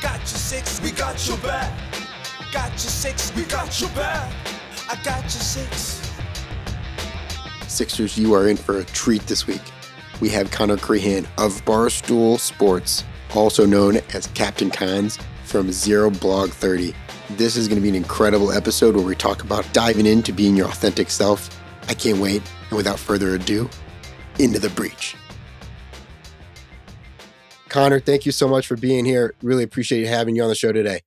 Got your six, we got your back. Got your six, we got your back. I got your six. Sixers, you are in for a treat this week. We have Connor Crehan of Barstool Sports, also known as Captain Cons from Zero Blog 30. This is going to be an incredible episode where we talk about diving into being your authentic self. I can't wait. And without further ado, into the breach. Connor, thank you so much for being here. Really appreciate having you on the show today.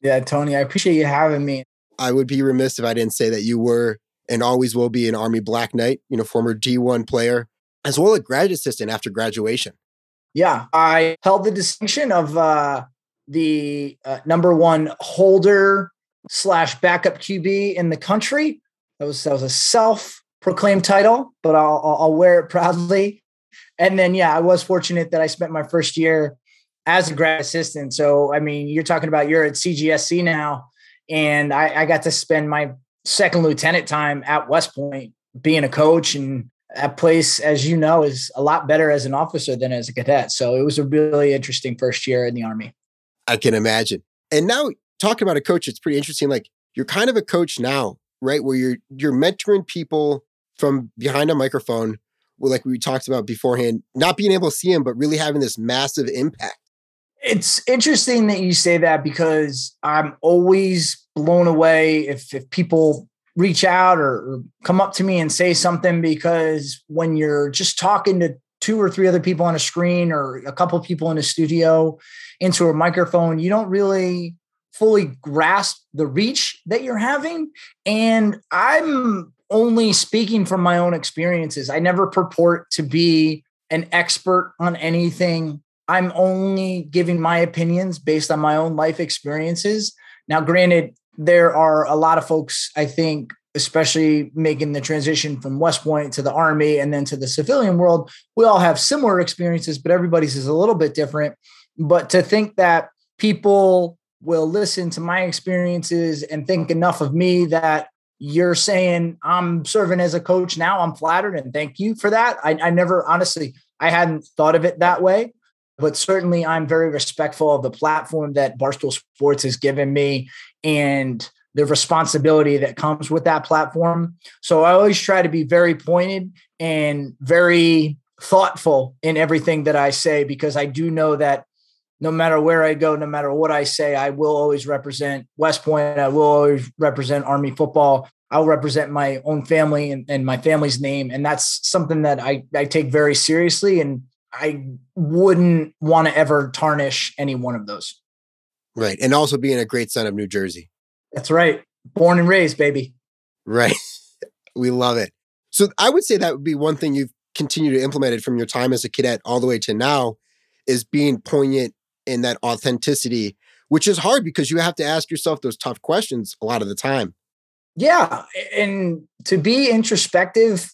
Yeah, Tony, I appreciate you having me. I would be remiss if I didn't say that you were and always will be an Army Black Knight, you know, former D1 player, as well as graduate assistant after graduation. Yeah, I held the distinction of uh, the uh, number one holder slash backup QB in the country. That was that was a self proclaimed title, but I'll, I'll I'll wear it proudly. And then yeah, I was fortunate that I spent my first year as a grad assistant. So I mean, you're talking about you're at CGSC now, and I, I got to spend my second lieutenant time at West Point being a coach and that place, as you know, is a lot better as an officer than as a cadet. So it was a really interesting first year in the Army. I can imagine. And now talking about a coach, it's pretty interesting. Like you're kind of a coach now, right? Where you're you're mentoring people from behind a microphone, like we talked about beforehand, not being able to see him, but really having this massive impact. It's interesting that you say that because I'm always blown away if if people reach out or, or come up to me and say something because when you're just talking to two or three other people on a screen or a couple of people in a studio into a microphone, you don't really fully grasp the reach that you're having. And I'm only speaking from my own experiences. I never purport to be an expert on anything. I'm only giving my opinions based on my own life experiences. Now, granted, there are a lot of folks, I think, especially making the transition from West Point to the Army and then to the civilian world. We all have similar experiences, but everybody's is a little bit different. But to think that people will listen to my experiences and think enough of me that you're saying I'm serving as a coach now, I'm flattered and thank you for that. I, I never, honestly, I hadn't thought of it that way but certainly I'm very respectful of the platform that Barstool Sports has given me and the responsibility that comes with that platform. So I always try to be very pointed and very thoughtful in everything that I say because I do know that no matter where I go, no matter what I say, I will always represent West Point. I will always represent Army football. I'll represent my own family and, and my family's name. And that's something that I, I take very seriously. And I wouldn't want to ever tarnish any one of those. Right. And also being a great son of New Jersey. That's right. Born and raised, baby. Right. we love it. So I would say that would be one thing you've continued to implement it from your time as a cadet all the way to now is being poignant in that authenticity, which is hard because you have to ask yourself those tough questions a lot of the time. Yeah. And to be introspective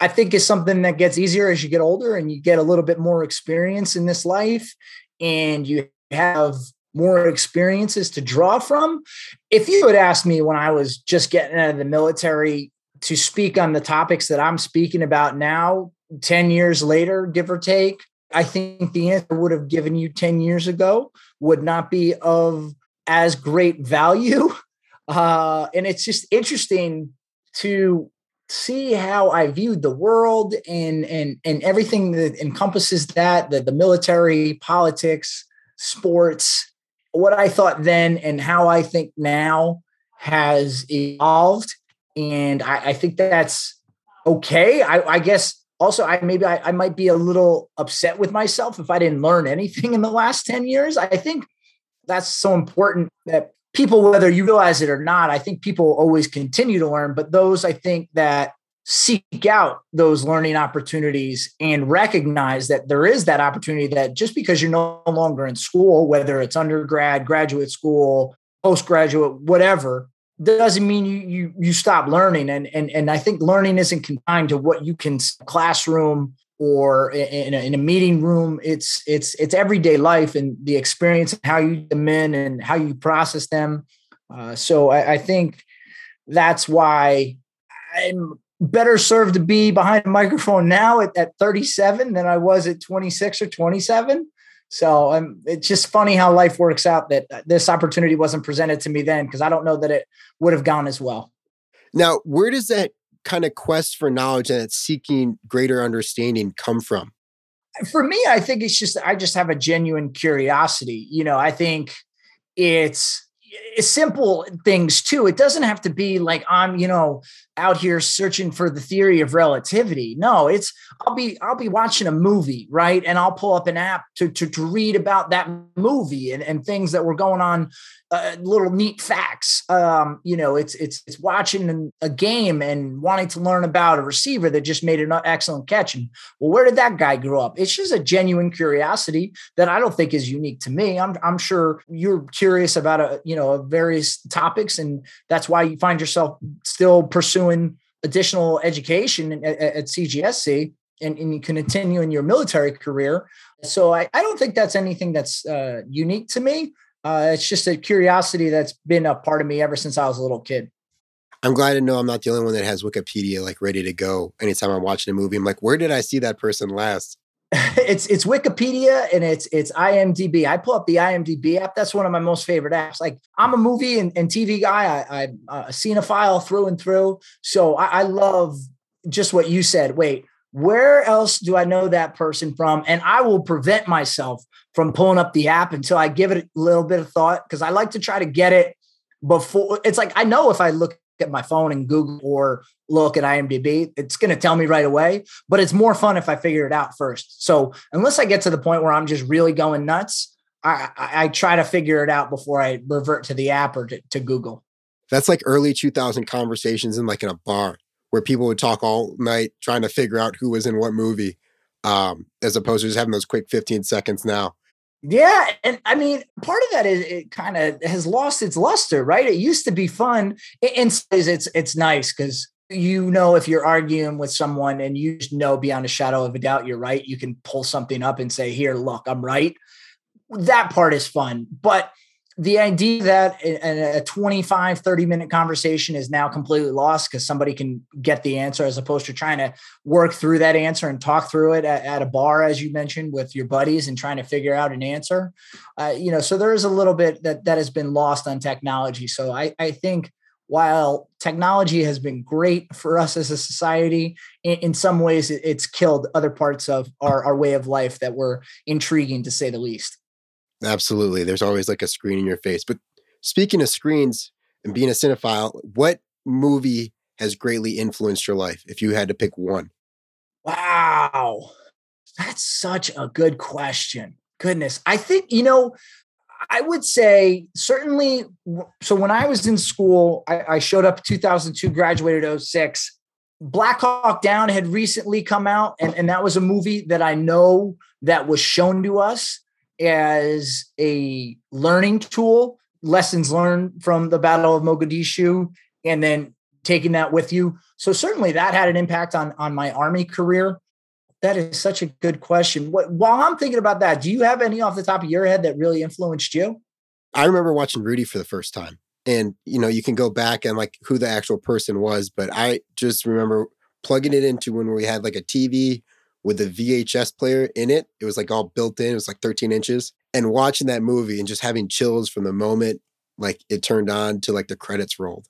I think is something that gets easier as you get older and you get a little bit more experience in this life and you have more experiences to draw from. If you had asked me when I was just getting out of the military to speak on the topics that I'm speaking about now, 10 years later, give or take, I think the answer would have given you 10 years ago would not be of as great value. Uh, and it's just interesting to see how I viewed the world and and and everything that encompasses that the, the military, politics, sports, what I thought then and how I think now has evolved. And I, I think that's okay. I, I, guess also I maybe I, I might be a little upset with myself if I didn't learn anything in the last 10 years. I think that's so important that people, whether you realize it or not, I think people always continue to learn. But those I think that seek out those learning opportunities and recognize that there is that opportunity that just because you're no longer in school, whether it's undergrad, graduate school, postgraduate, whatever, doesn't mean you you you stop learning. And and and I think learning isn't confined to what you can classroom or in a, in a meeting room. It's it's it's everyday life and the experience and how you them in and how you process them. Uh, so I, I think that's why I'm better served to be behind a microphone now at, at 37 than I was at 26 or 27. So um, it's just funny how life works out that uh, this opportunity wasn't presented to me then because I don't know that it would have gone as well. Now, where does that kind of quest for knowledge and that seeking greater understanding come from? For me, I think it's just I just have a genuine curiosity. You know, I think it's simple things too. It doesn't have to be like I'm, you know, out here searching for the theory of relativity. No, it's I'll be I'll be watching a movie, right? And I'll pull up an app to to, to read about that movie and, and things that were going on uh, little neat facts. Um, you know, it's it's it's watching a game and wanting to learn about a receiver that just made an excellent catch. And well, where did that guy grow up? It's just a genuine curiosity that I don't think is unique to me. I'm I'm sure you're curious about a you know various topics, and that's why you find yourself still pursuing additional education at, at CGSC. And, and you can continue in your military career. So I, I don't think that's anything that's uh, unique to me uh, it's just a curiosity that's been a part of me ever since I was a little kid. I'm glad to know I'm not the only one that has Wikipedia like ready to go. Anytime I'm watching a movie, I'm like, where did I see that person last? it's it's Wikipedia and it's it's IMDb. I pull up the IMDb app. That's one of my most favorite apps. Like I'm a movie and, and TV guy. I, I'm a cinephile through and through. So I, I love just what you said. Wait, where else do I know that person from? And I will prevent myself from pulling up the app until I give it a little bit of thought because I like to try to get it before. It's like I know if I look at my phone and Google or look at IMDb, it's going to tell me right away. But it's more fun if I figure it out first. So unless I get to the point where I'm just really going nuts, I, I, I try to figure it out before I revert to the app or to, to Google. That's like early 2000 conversations in like in a bar where people would talk all night trying to figure out who was in what movie, um, as opposed to just having those quick 15 seconds now. Yeah, and I mean, part of that is it kind of has lost its luster, right? It used to be fun, and it's it's nice because you know if you're arguing with someone and you know beyond a shadow of a doubt you're right, you can pull something up and say, "Here, look, I'm right." That part is fun, but the idea that a 25 30 minute conversation is now completely lost because somebody can get the answer as opposed to trying to work through that answer and talk through it at, at a bar as you mentioned with your buddies and trying to figure out an answer. Uh, you know so there is a little bit that that has been lost on technology. So i i think while technology has been great for us as a society in, in some ways it's killed other parts of our, our way of life that were intriguing to say the least Absolutely. There's always like a screen in your face. But speaking of screens and being a cinephile, what movie has greatly influenced your life if you had to pick one? Wow. That's such a good question. Goodness. I think, you know, I would say certainly. So when I was in school, I, I showed up 2002, graduated 06. Black Hawk Down had recently come out, and, and that was a movie that I know that was shown to us as a learning tool, lessons learned from the Battle of Mogadishu, and then taking that with you. So certainly that had an impact on on my army career. That is such a good question. What, while I'm thinking about that, do you have any off the top of your head that really influenced you? I remember watching Rudy for the first time. And you know, you can go back and like who the actual person was, but I just remember plugging it into when we had like a TV with a VHS player in it. It was like all built in. It was like 13 inches. And watching that movie and just having chills from the moment like it turned on to like the credits rolled.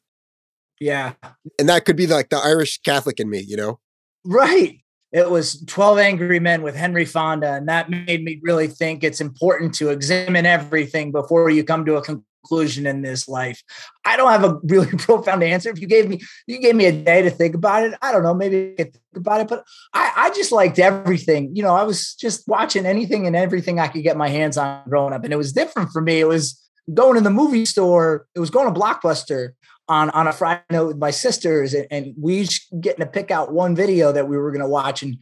Yeah. And that could be like the Irish Catholic in me, you know? Right. It was 12 Angry Men with Henry Fonda. And that made me really think it's important to examine everything before you come to a conclusion conclusion in this life? I don't have a really profound answer. If you gave me you gave me a day to think about it, I don't know, maybe I could think about it, but I, I just liked everything. You know, I was just watching anything and everything I could get my hands on growing up. And it was different for me. It was going to the movie store, it was going to Blockbuster. on on a Friday night with my sisters, and, and we each getting to pick out one video that we were going to watch, and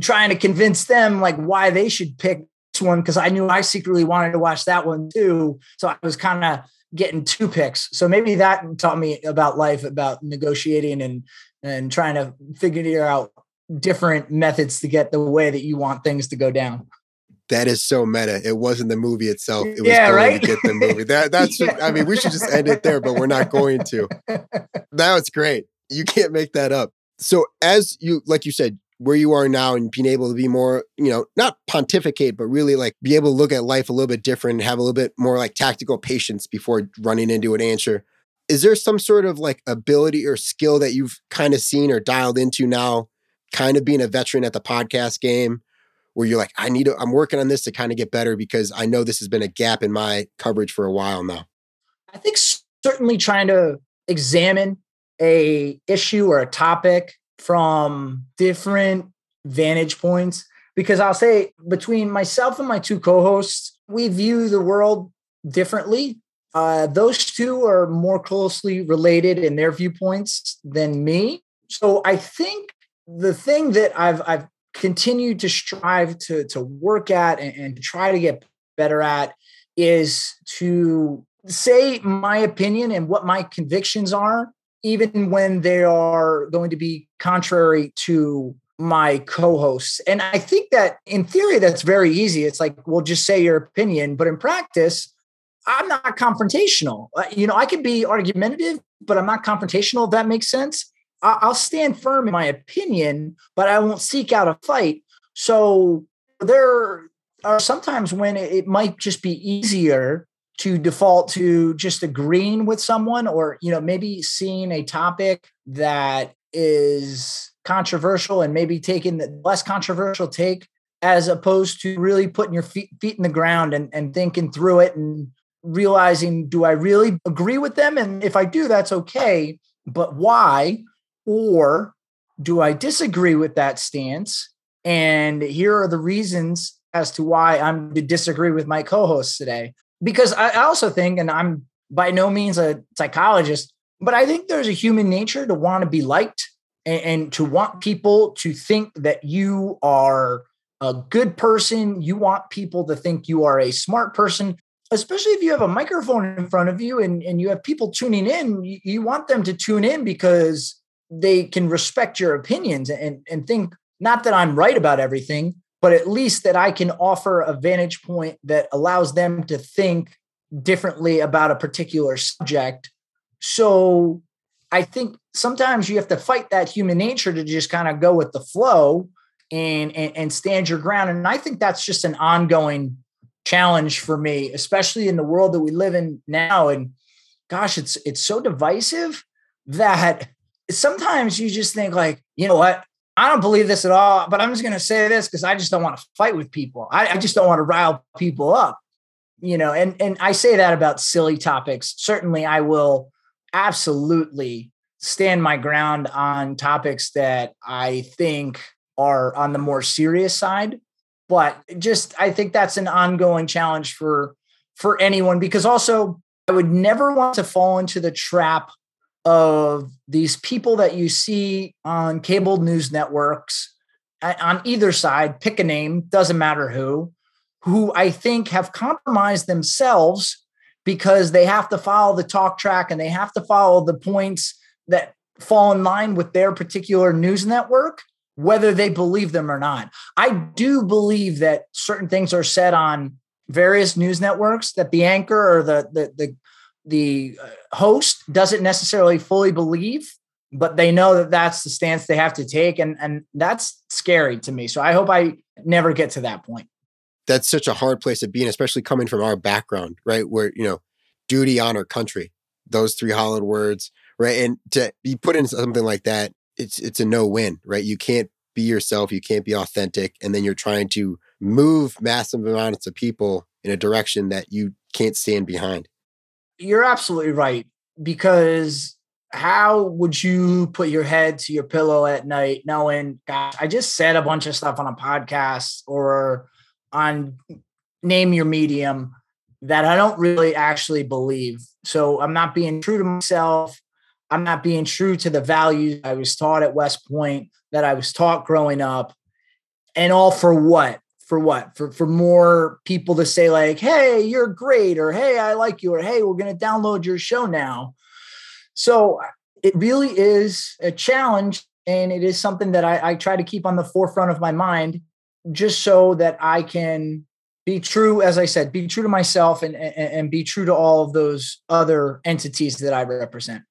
trying to convince them like why they should pick one because I knew I secretly wanted to watch that one too. So I was kind of getting two picks. So maybe that taught me about life, about negotiating and and trying to figure out different methods to get the way that you want things to go down. That is so meta. It wasn't the movie itself. It was Yeah, going right? to get the movie. That that's Yeah. I mean, we should just end it there, but we're not going to. That was great. You can't make that up. So as you like you said, where you are now and being able to be more, you know, not pontificate, but really like be able to look at life a little bit different have a little bit more like tactical patience before running into an answer. Is there some sort of like ability or skill that you've kind of seen or dialed into now, kind of being a veteran at the podcast game, where you're like, I need to, I'm working on this to kind of get better because I know this has been a gap in my coverage for a while now. I think certainly trying to examine a issue or a topic from different vantage points because I'll say between myself and my two co-hosts, we view the world differently. Uh, those two are more closely related in their viewpoints than me. So I think the thing that I've I've continued to strive to to work at and, and try to get better at is to say my opinion and what my convictions are, even when they are going to be contrary to my co-hosts. And I think that in theory, that's very easy. It's like, well, just say your opinion. But in practice, I'm not confrontational. Uh, You know, I can be argumentative, but I'm not confrontational, if that makes sense. I'll stand firm in my opinion, but I won't seek out a fight. So there are sometimes when it might just be easier to default to just agreeing with someone or you know maybe seeing a topic that is controversial and maybe taking the less controversial take as opposed to really putting your feet, feet in the ground and, and thinking through it and realizing do i really agree with them? And if i do that's okay but why? Or do i disagree with that stance? And here are the reasons as to why i'm to disagree with my co-hosts today because I also think, and I'm by no means a psychologist, but I think there's a human nature to want to be liked and, and to want people to think that you are a good person. You want people to think you are a smart person, especially if you have a microphone in front of you and, and you have people tuning in. You, you want them to tune in because they can respect your opinions and, and think not that I'm right about everything, but at least that I can offer a vantage point that allows them to think differently about a particular subject. So I think sometimes you have to fight that human nature to just kind of go with the flow and, and and stand your ground. And I think that's just an ongoing challenge for me, especially in the world that we live in now. And gosh, it's it's so divisive that sometimes you just think like, you know what? I don't believe this at all, but I'm just going to say this because I just don't want to fight with people. I, I just don't want to rile people up, you know. And and I say that about silly topics. Certainly, I will absolutely stand my ground on topics that I think are on the more serious side. But just I think that's an ongoing challenge for for anyone because also I would never want to fall into the trap of these people that you see on cable news networks on either side, pick a name, doesn't matter who, who I think have compromised themselves because they have to follow the talk track and they have to follow the points that fall in line with their particular news network, whether they believe them or not. I do believe that certain things are said on various news networks that the anchor or the the the the uh, host doesn't necessarily fully believe but they know that that's the stance they have to take and and that's scary to me so i hope i never get to that point That's such a hard place to be in, especially coming from our background, right? Where, you know, duty, honor, country, those three hollowed words, right? And to be put in something like that, it's it's a no-win, right? You can't be yourself, you can't be authentic, and then you're trying to move massive amounts of people in a direction that you can't stand behind. You're absolutely right because how would you put your head to your pillow at night knowing gosh i just said a bunch of stuff on a podcast or on name your medium that i don't really actually believe so i'm not being true to myself I'm not being true to the values I was taught at West Point that I was taught growing up. And all for what? For what? For for more people to say like, "Hey, you're great," or "Hey, I like you," or "Hey, we're going to download your show now." So uh, it really is a challenge, and it is something that I, I try to keep on the forefront of my mind, just so that I can be true, as I said, be true to myself and, and, and be true to all of those other entities that I represent.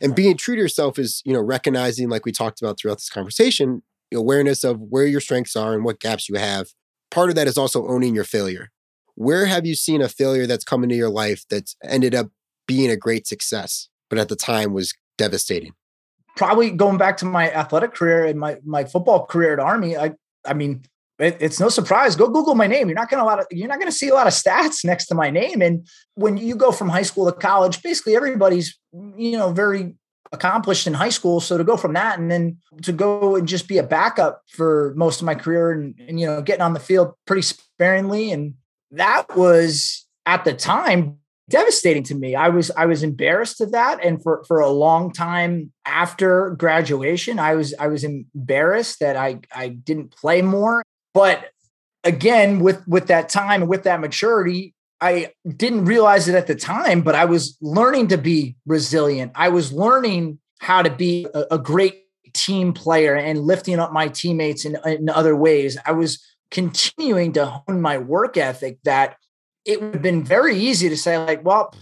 And being true to yourself is, you know, recognizing, like we talked about throughout this conversation, awareness of where your strengths are and what gaps you have. Part of that is also owning your failure. Where have you seen a failure that's come into your life that's ended up being a great success, but at the time was devastating? Probably going back to my athletic career and my my football career at Army. I I mean, it, it's no surprise. Go Google my name. You're not to a lot of you're not to see a lot of stats next to my name. And when you go from high school to college, basically everybody's you know very accomplished in high school. So to go from that and then to go and just be a backup for most of my career and, and you know getting on the field pretty sparingly and that was at the time devastating to me. I was I was embarrassed of that, and for for a long time after graduation, I was I was embarrassed that I I didn't play more. But again, with with that time and with that maturity, I didn't realize it at the time, but I was learning to be resilient. I was learning how to be a, a great team player and lifting up my teammates in, in other ways. I was continuing to hone my work ethic that it would have been very easy to say, like, well,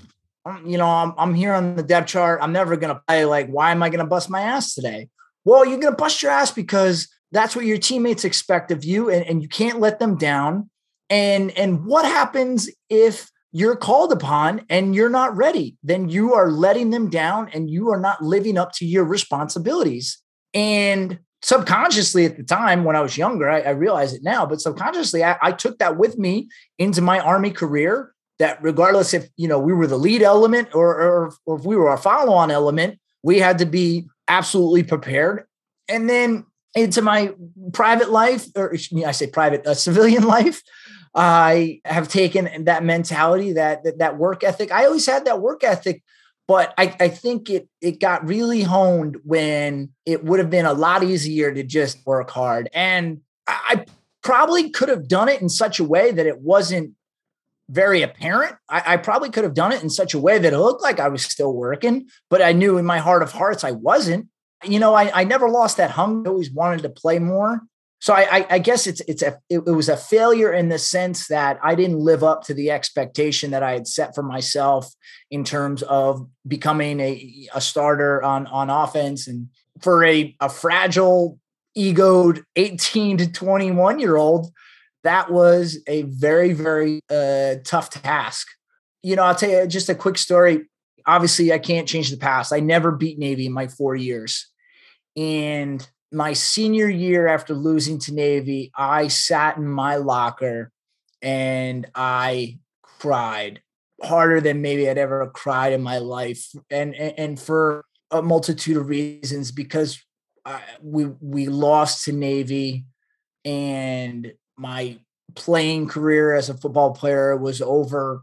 you know, I'm, I'm here on the depth chart. I'm never going to play. Like, why am I going to bust my ass today? Well, you're going to bust your ass because that's what your teammates expect of you, and, and you can't let them down. And and what happens if you're called upon and you're not ready? Then you are letting them down, and you are not living up to your responsibilities. And subconsciously at the time when I was younger, I, I realize it now, but subconsciously I, I took that with me into my army career. That regardless if you know we were the lead element or or, or if we were a follow-on element, we had to be absolutely prepared. And then into my private life, or I say private, uh, civilian life, I have taken that mentality, that, that that work ethic. I always had that work ethic, but I, I think it it got really honed when it would have been a lot easier to just work hard. And I probably could have done it in such a way that it wasn't very apparent. I, I, probably could have done it in such a way that it looked like I was still working, but I knew in my heart of hearts I wasn't you know, I, I never lost that hunger. I always wanted to play more. So I, I, I guess it's it's a it, it, was a failure in the sense that I didn't live up to the expectation that I had set for myself in terms of becoming a, a starter on on offense and for a, a fragile egoed 18 to 21 year old that was a very very uh, tough task you know i'll tell you just a quick story obviously I can't change the past. I never beat Navy in my four years. And my senior year after losing to Navy, I sat in my locker and I cried harder than maybe I'd ever cried in my life. And and, for a multitude of reasons because I, we we lost to Navy and my playing career as a football player was over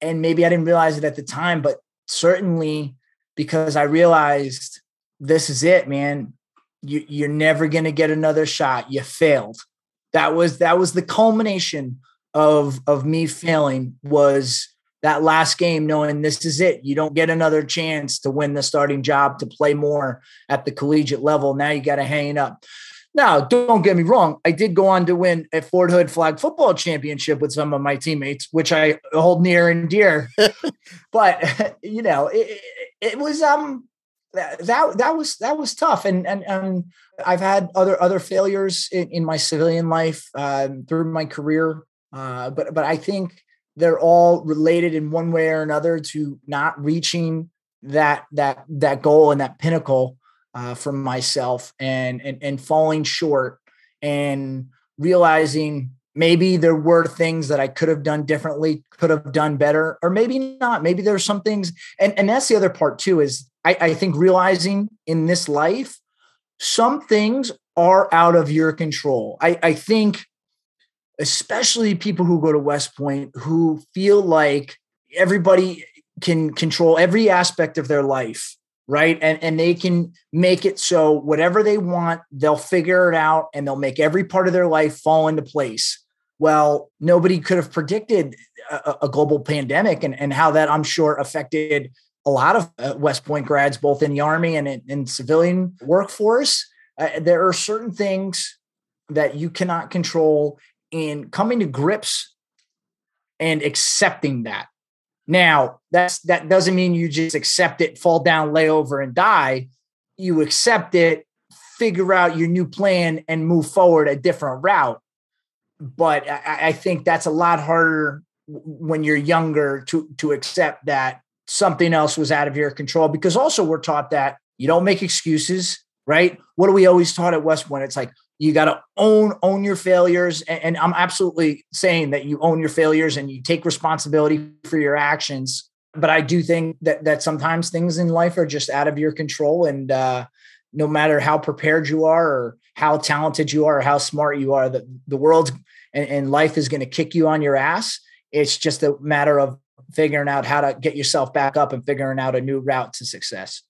and maybe I didn't realize it at the time but certainly because I realized this is it, man. You, you're never going to get another shot. You failed. That was that was the culmination of of me failing. Was that last game knowing this is it. You don't get another chance to win the starting job to play more at the collegiate level. Now you got to hang it up. Now, don't get me wrong. I did go on to win a Fort Hood flag football championship with some of my teammates, which I hold near and dear. but you know, it, it, was um that that was that was tough, and and and I've had other other failures in, in my civilian life um, through my career, uh, but but I think they're all related in one way or another to not reaching that that that goal and that pinnacle uh, from myself and, and and falling short and realizing maybe there were things that I could have done differently, could have done better, or maybe not. Maybe there's some things, and, and that's the other part too, is I, I think realizing in this life, some things are out of your control. I, I think especially people who go to West Point who feel like everybody can control every aspect of their life right? And and they can make it so whatever they want, they'll figure it out and they'll make every part of their life fall into place. Well, nobody could have predicted a, a global pandemic and, and how that I'm sure affected a lot of uh, West Point grads, both in the Army and in, in civilian workforce. Uh, there are certain things that you cannot control in coming to grips and accepting that. Now, that's that doesn't mean you just accept it, fall down, lay over, and die. You accept it, figure out your new plan, and move forward a different route. But I, I think that's a lot harder when you're younger to to accept that something else was out of your control. Because also we're taught that you don't make excuses, right? What are we always taught at West Point? It's like you got to own own your failures and, and, i'm absolutely saying that you own your failures and you take responsibility for your actions but i do think that that sometimes things in life are just out of your control and uh, no matter how prepared you are or how talented you are or how smart you are the, the world and, and life is going to kick you on your ass it's just a matter of figuring out how to get yourself back up and figuring out a new route to success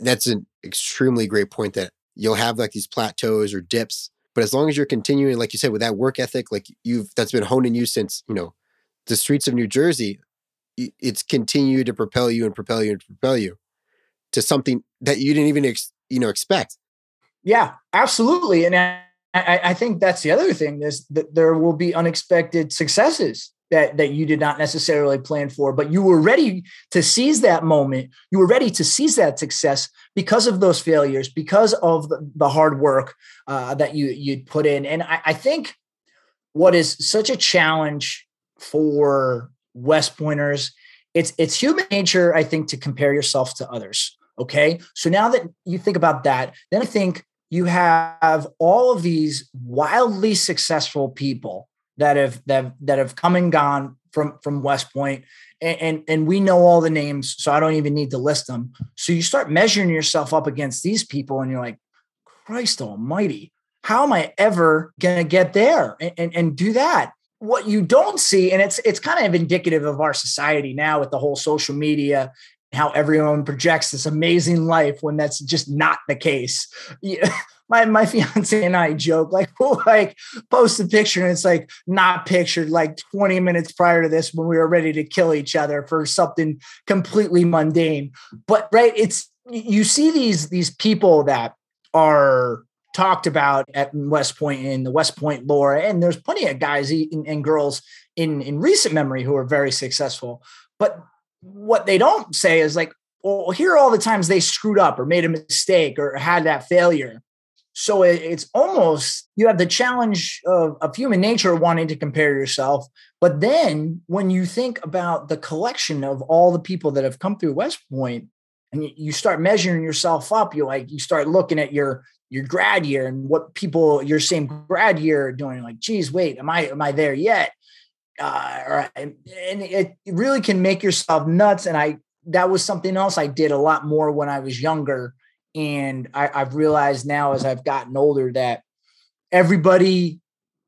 that's an extremely great point that you'll have like these plateaus or dips but as long as you're continuing, like you said, with that work ethic, like you've that's been honed in you since you know the streets of New Jersey, it's continued to propel you and propel you and propel you to something that you didn't even ex, you know expect. Yeah, absolutely, and I, I think that's the other thing is that there will be unexpected successes that that you did not necessarily plan for but you were ready to seize that moment. You were ready to seize that success because of those failures because of the, the hard work uh, that you you'd put in. And I, I think what is such a challenge for west pointers it's it's human nature i think to compare yourself to others okay? So now that you think about that then i think you have all of these wildly successful people that have that have, that have come and gone from from West Point, and, and and we know all the names, so I don't even need to list them. So you start measuring yourself up against these people, and you're like, Christ Almighty, how am I ever gonna get there and, and, and do that? What you don't see, and it's it's kind of indicative of our society now with the whole social media how everyone projects this amazing life when that's just not the case. my my fiance and I joke like we'll like post a picture and it's like not pictured like 20 minutes prior to this when we were ready to kill each other for something completely mundane. But right, it's you see these these people that are talked about at West Point in the West Point lore, and there's plenty of guys and, and girls in in recent memory who are very successful. But what they don't say is like, well, here are all the times they screwed up or made a mistake or had that failure. So it's almost you have the challenge of, of human nature wanting to compare yourself. But then when you think about the collection of all the people that have come through West Point and you start measuring yourself up, you like you start looking at your your grad year and what people your same grad year are doing. Like, geez, wait, am I am I there yet? Uh, all right, and it really can make yourself nuts. And I that was something else I did a lot more when I was younger and I, I've realized now as I've gotten older that everybody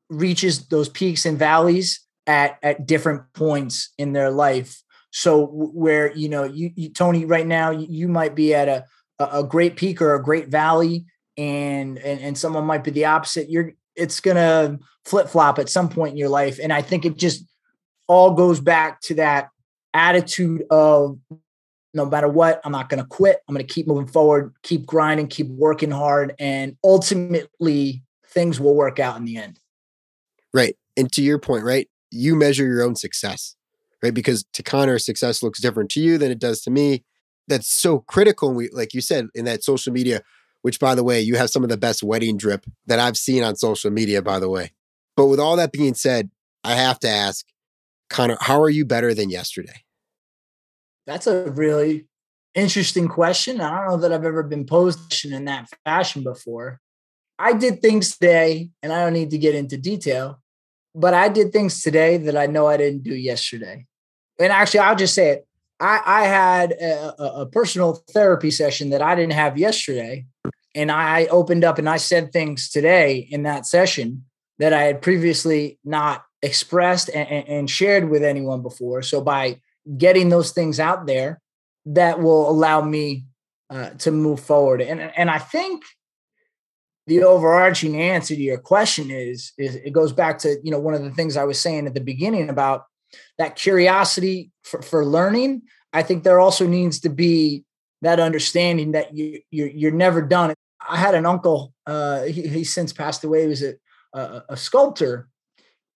reaches those peaks and valleys at at different points in their life. So where you know you, you Tony right now you, you might be at a a great peak or a great valley, and and and someone might be the opposite. You're it's gonna flip flop at some point in your life, and I think it just all goes back to that attitude of no matter what, I'm not going to quit. I'm going to keep moving forward, keep grinding, keep working hard, and ultimately things will work out in the end. Right. And to your point, right? You measure your own success, right? Because to Connor, success looks different to you than it does to me. That's so critical. And we, like you said, in that social media, which by the way, you have some of the best wedding drip that I've seen on social media, by the way. But with all that being said, I have to ask, Connor, how are you better than yesterday? That's a really interesting question. I don't know that I've ever been posed in that fashion before. I did things today, and I don't need to get into detail, but I did things today that I know I didn't do yesterday. And actually, I'll just say it. I, I had a, a personal therapy session that I didn't have yesterday. And I opened up and I said things today in that session that I had previously not expressed and, and shared with anyone before. So by getting those things out there that will allow me uh, to move forward. And and I think the overarching answer to your question is is it goes back to you know one of the things I was saying at the beginning about that curiosity for, for learning. I think there also needs to be that understanding that you you're, you're never done. I had an uncle. Uh, he, since passed away. He was a, a, a sculptor,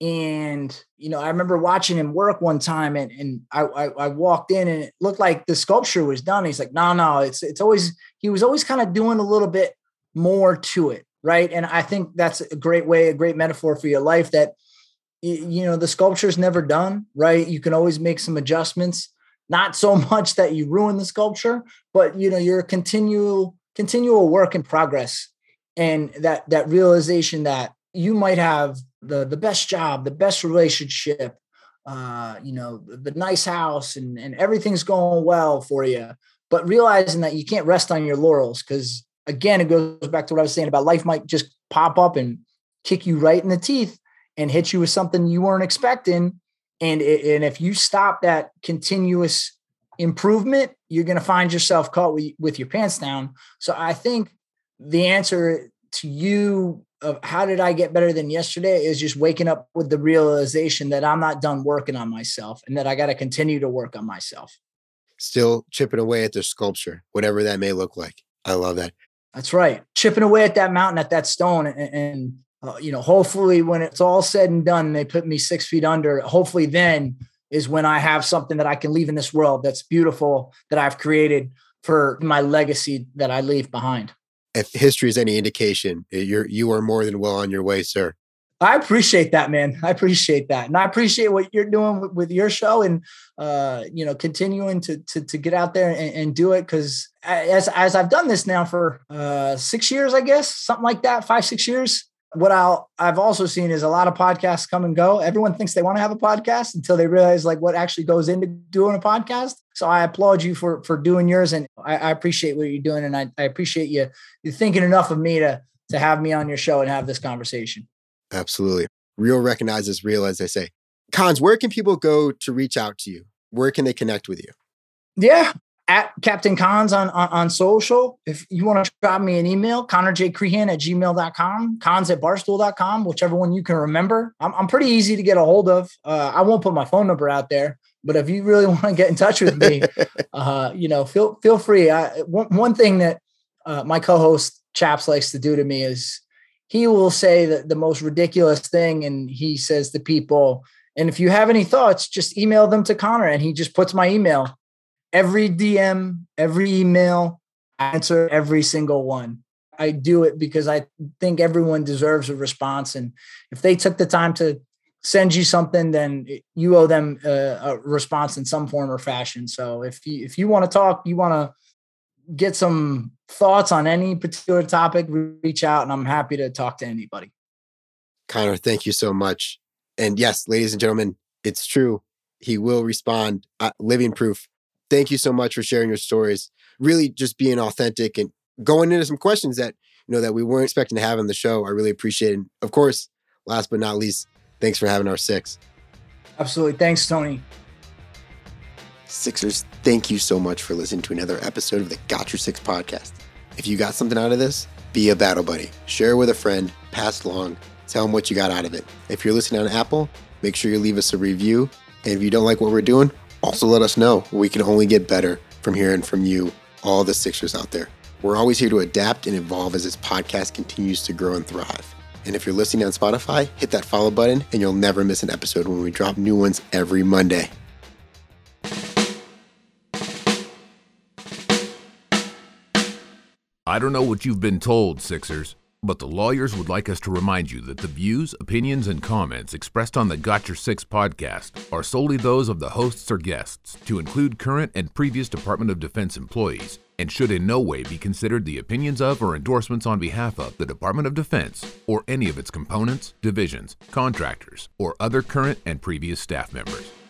and you know i remember watching him work one time and, and I, I, I walked in and it looked like the sculpture was done. He's like no no it's it's always he was always kind of doing a little bit more to it right? And i think that's a great way a great metaphor for your life that you know the sculpture's never done right? You can always make some adjustments. Not so much that you ruin the sculpture but you know you're a continual continual work in progress. And that that realization that you might have the the best job, the best relationship, uh, you know, the, nice house, and and everything's going well for you. But realizing that you can't rest on your laurels because again, it goes back to what I was saying about life might just pop up and kick you right in the teeth and hit you with something you weren't expecting. And and if you stop that continuous improvement, you're going to find yourself caught with, with your pants down. So I think the answer to you of how did I get better than yesterday is just waking up with the realization that I'm not done working on myself and that I got to continue to work on myself. Still chipping away at the sculpture, whatever that may look like. I love that. That's right. Chipping away at that mountain, at that stone. And, and uh, you know, hopefully when it's all said and done, and they put me six feet under, hopefully then is when I have something that I can leave in this world that's beautiful that I've created for my legacy that I leave behind if history is any indication, you're you are more than well on your way, sir. I appreciate that, man. I appreciate that, and I appreciate what you're doing with, with your show, and uh, you know, continuing to to, to get out there and, and do it. Because as as I've done this now for uh, six years, I guess something like that, five six years what I'll I've also seen is a lot of podcasts come and go. Everyone thinks they want to have a podcast until they realize like what actually goes into doing a podcast. So I applaud you for for doing yours, and I, I appreciate what you're doing, and I, I appreciate you you thinking enough of me to to have me on your show and have this conversation. Absolutely, real recognizes real, as they say. Cons, where can people go to reach out to you? Where can they connect with you? Yeah, at Captain Cons on, on, on, social. If you want to drop me an email, Connor J. Crehan at gmail.com, cons at barstool.com, whichever one you can remember. I'm, I'm pretty easy to get a hold of. Uh, I won't put my phone number out there, but if you really want to get in touch with me, uh, you know, feel, feel free. I, one, one thing that uh, my co-host Chaps likes to do to me is he will say that the most ridiculous thing. And he says to people, and if you have any thoughts, just email them to Connor. And he just puts my email every DM, every email, answer every single one. I do it because I think everyone deserves a response. And if they took the time to send you something, then you owe them a, a response in some form or fashion. So if you, if you want to talk, you want to get some thoughts on any particular topic, reach out and I'm happy to talk to anybody. Connor, thank you so much. And yes, ladies and gentlemen, it's true. He will respond. Uh, living proof thank you so much for sharing your stories. Really just being authentic and going into some questions that, you know, that we weren't expecting to have on the show. I really appreciate it. And of course, last but not least, thanks for having our six. Absolutely. Thanks, Tony. Sixers, thank you so much for listening to another episode of the Got Your Six podcast. If you got something out of this, be a battle buddy. Share with a friend, pass along, tell them what you got out of it. If you're listening on Apple, make sure you leave us a review. And if you don't like what we're doing, also, let us know. We can only get better from hearing from you, all the Sixers out there. We're always here to adapt and evolve as this podcast continues to grow and thrive. And if you're listening on Spotify, hit that follow button and you'll never miss an episode when we drop new ones every Monday. I don't know what you've been told, Sixers. But the lawyers would like us to remind you that the views, opinions, and comments expressed on the Got Your Six podcast are solely those of the hosts or guests, to include current and previous Department of Defense employees, and should in no way be considered the opinions of or endorsements on behalf of the Department of Defense or any of its components, divisions, contractors, or other current and previous staff members.